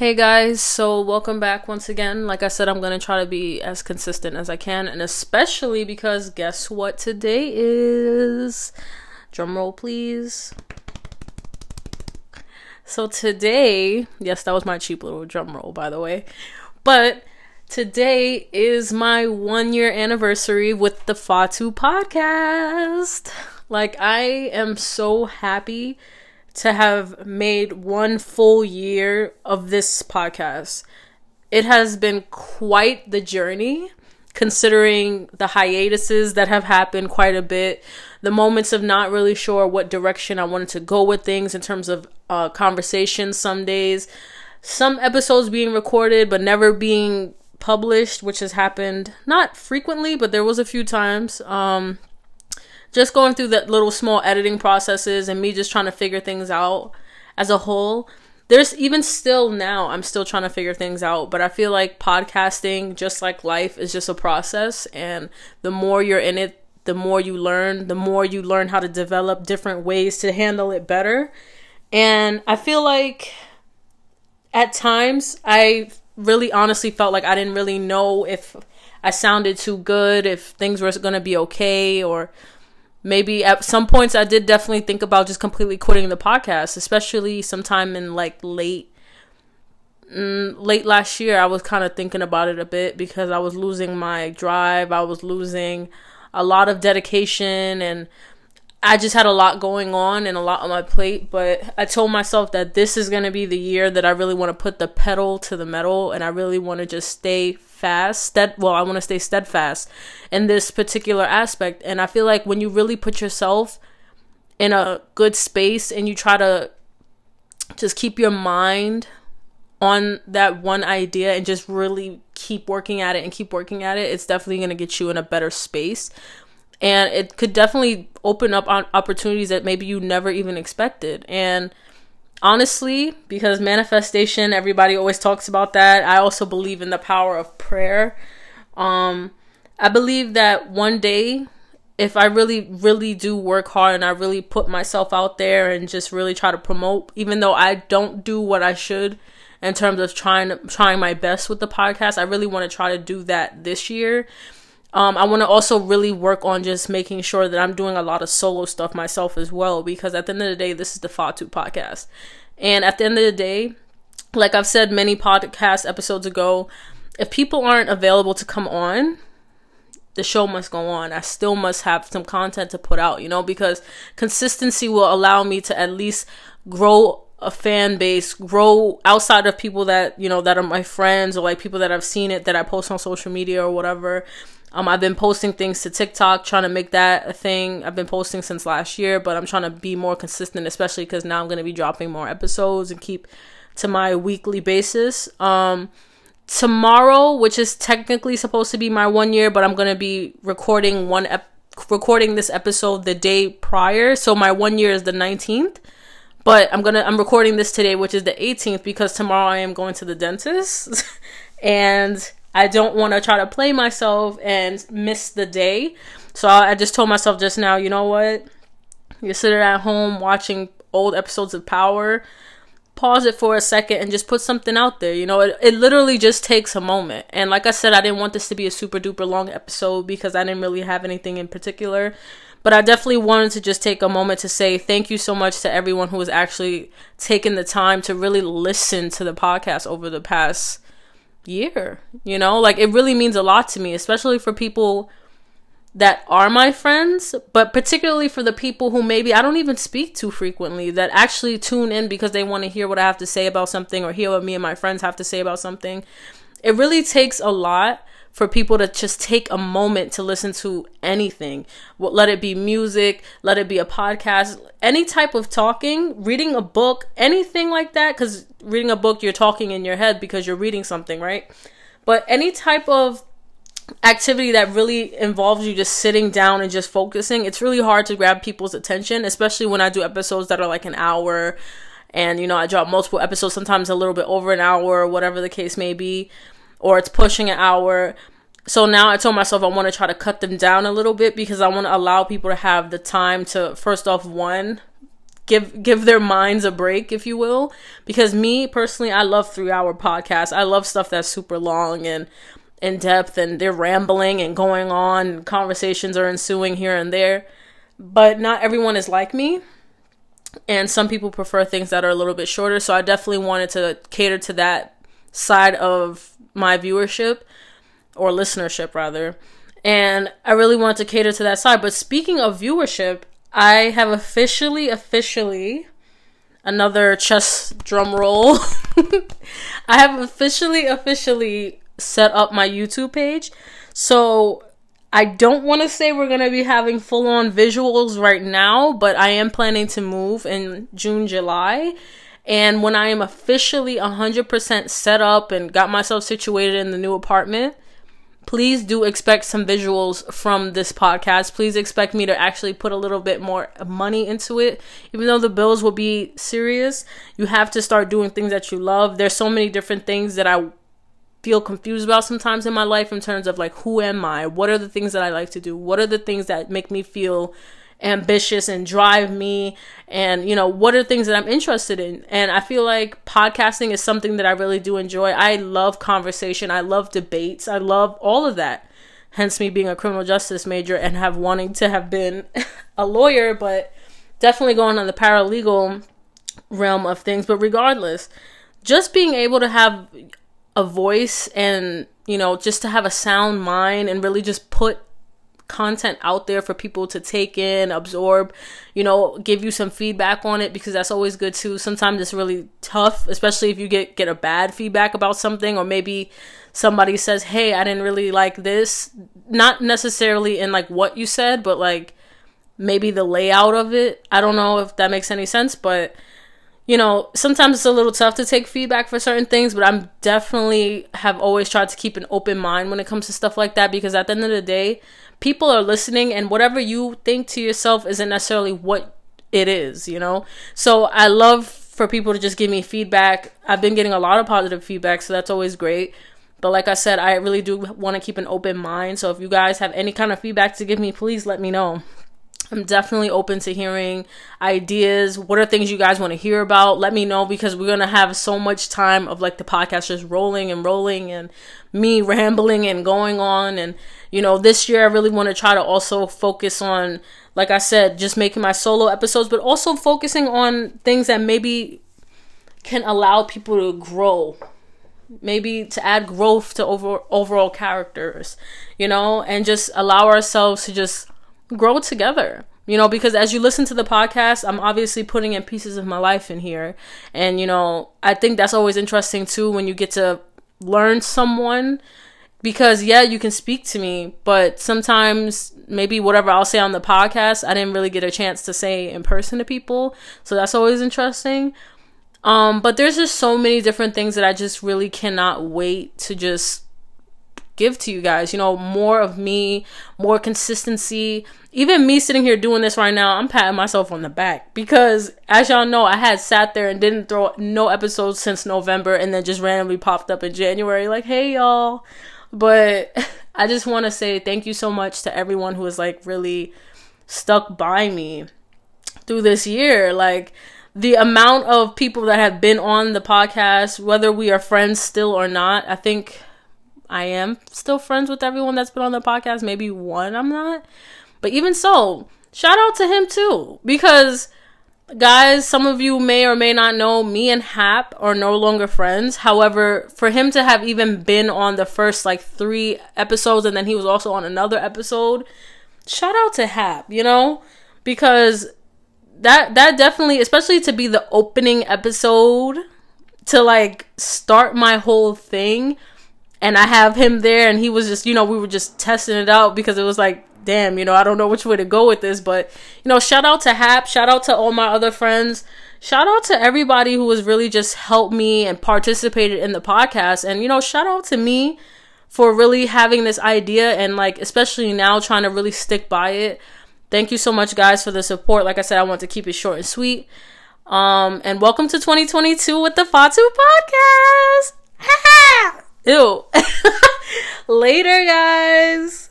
Hey guys, so welcome back once again. Like I said, I'm going to try to be as consistent as I can, and especially because guess what today is? Drum roll, please. So today, yes, that was my cheap little drum roll, by the way. But today is my one year anniversary with the Fatu podcast. Like, I am so happy to have made one full year of this podcast. It has been quite the journey considering the hiatuses that have happened quite a bit, the moments of not really sure what direction I wanted to go with things in terms of uh, conversations some days, some episodes being recorded but never being published, which has happened not frequently, but there was a few times. Um, just going through that little small editing processes and me just trying to figure things out as a whole there's even still now i'm still trying to figure things out but i feel like podcasting just like life is just a process. And the more you're in it the more you learn the more you learn how to develop different ways to handle it better. And i feel like at times i really honestly felt like i didn't really know if i sounded too good if things were going to be okay or maybe at some points I did definitely think about just completely quitting the podcast, especially sometime in like late mm, late last year. I was kind of thinking about it a bit because I was losing my drive. I was losing a lot of dedication and I just had a lot going on and a lot on my plate, but I told myself that this is going to be the year that I really want to put the pedal to the metal and I really want to just stay fast. Stead, well, I want to stay steadfast in this particular aspect. And I feel like when you really put yourself in a good space and you try to just keep your mind on that one idea and just really keep working at it and keep working at it, it's definitely going to get you in a better space and it could definitely open up on opportunities that maybe you never even expected and honestly because manifestation everybody always talks about that. I also believe in the power of prayer. Um i believe that one day if i really really do work hard and i really put myself out there and just really try to promote even though i don't do what i should in terms of trying trying my best with the podcast i really want to try to do that this year um, I want to also really work on just making sure that I'm doing a lot of solo stuff myself as well, because at the end of the day, this is the Fatu podcast. And at the end of the day, like I've said many podcast episodes ago, if people aren't available to come on, the show must go on. I still must have some content to put out, you know, because consistency will allow me to at least grow a fan base, grow outside of people that, you know, that are my friends or like people that I've seen it that I post on social media or whatever. Um, I've been posting things to TikTok, trying to make that a thing. I've been posting since last year, but I'm trying to be more consistent, especially because now I'm going to be dropping more episodes and keep to my weekly basis. Um, tomorrow, which is technically supposed to be my one year, but I'm going to be recording one ep- recording this episode the day prior. So my one year is the 19th. But I'm gonna I'm recording this today, which is the 18th, because tomorrow I am going to the dentist, and I don't want to try to play myself and miss the day. So I just told myself just now, you know what? You're sitting at home watching old episodes of Power. Pause it for a second and just put something out there. You know, it, it literally just takes a moment. And like I said, I didn't want this to be a super duper long episode because I didn't really have anything in particular. But I definitely wanted to just take a moment to say thank you so much to everyone who has actually taken the time to really listen to the podcast over the past year. You know, like it really means a lot to me, especially for people that are my friends, but particularly for the people who maybe I don't even speak to frequently that actually tune in because they want to hear what I have to say about something or hear what me and my friends have to say about something. It really takes a lot for people to just take a moment to listen to anything. Let it be music, let it be a podcast, any type of talking, reading a book, anything like that. Because reading a book, you're talking in your head because you're reading something, right? But any type of activity that really involves you just sitting down and just focusing, it's really hard to grab people's attention, especially when I do episodes that are like an hour. And, you know, I drop multiple episodes, sometimes a little bit over an hour, whatever the case may be or it's pushing an hour. So now I told myself I want to try to cut them down a little bit because I want to allow people to have the time to, first off, one, give give their minds a break, if you will. Because me personally, I love three hour podcasts. I love stuff that's super long and in depth, and they're rambling and going on. Conversations are ensuing here and there, but not everyone is like me. And some people prefer things that are a little bit shorter. So I definitely wanted to cater to that side of my viewership or listenership rather. And I really want to cater to that side. But speaking of viewership, I have officially, officially, another chess drum roll. I have officially, officially set up my YouTube page. So I don't want to say we're going to be having full on visuals right now, but I am planning to move in June, July. And when I am officially 100% set up and got myself situated in the new apartment, please do expect some visuals from this podcast. Please expect me to actually put a little bit more money into it. Even though the bills will be serious, you have to start doing things that you love. There's so many different things that I feel confused about sometimes in my life in terms of like who am I? What are the things that I like to do? What are the things that make me feel ambitious and drive me. And you know what are things that i'm interested in? And i feel like podcasting is something that i really do enjoy. I love conversation. I love debates. I love all of that. Hence me being a criminal justice major and have wanting to have been a lawyer but definitely going on the paralegal realm of things. But regardless just being able to have a voice and you know just to have a sound mind and really just put content out there for people to take in, absorb, you know, give you some feedback on it because that's always good too. Sometimes it's really tough, especially if you get get a bad feedback about something or maybe somebody says, "Hey, I didn't really like this." Not necessarily in like what you said, but like maybe the layout of it. I don't know if that makes any sense, but you know, sometimes it's a little tough to take feedback for certain things, but I'm definitely have always tried to keep an open mind when it comes to stuff like that because at the end of the day, people are listening and whatever you think to yourself isn't necessarily what it is, you know? So I love for people to just give me feedback. I've been getting a lot of positive feedback, so that's always great. But like I said, I really do want to keep an open mind. So if you guys have any kind of feedback to give me, please let me know. I'm definitely open to hearing ideas. What are things you guys want to hear about? Let me know because we're going to have so much time of like the podcast just rolling and rolling and me rambling and going on. And, you know, this year I really want to try to also focus on, like I said, just making my solo episodes, but also focusing on things that maybe can allow people to grow maybe to add growth to over overall characters you know and just allow ourselves to just grow together you know because as you listen to the podcast i'm obviously putting in pieces of my life in here. And you know i think that's always interesting too when you get to learn someone because yeah you can speak to me but sometimes maybe whatever i'll say on the podcast i didn't really get a chance to say in person to people. So that's always interesting. Um but there's just so many different things that i just really cannot wait to just give to you guys. You know, more of me, more consistency. Even me sitting here doing this right now, I'm patting myself on the back because, as y'all know, I had sat there and didn't throw no episodes since November and then just randomly popped up in January, like, hey, y'all. But I just want to say thank you so much to everyone who has like really stuck by me through this year. Like, the amount of people that have been on the podcast, whether we are friends still or not, I think I am still friends with everyone that's been on the podcast. Maybe one I'm not. But even so, shout out to him too. Because, guys, some of you may or may not know me and Hap are no longer friends. However, for him to have even been on the first like three episodes and then he was also on another episode, shout out to Hap, you know? Because that that definitely especially to be the opening episode to like start my whole thing and I have him there, and he was just, you know, we were just testing it out because it was like, damn, you know, I don't know which way to go with this, but you know, shout out to Hap, shout out to all my other friends, shout out to everybody who has really just helped me and participated in the podcast, and you know, shout out to me for really having this idea and like, especially now, trying to really stick by it. Thank you so much, guys, for the support. Like I said, I want to keep it short and sweet. Um, and welcome to 2022 with the Fatu podcast. Ew. Later, guys.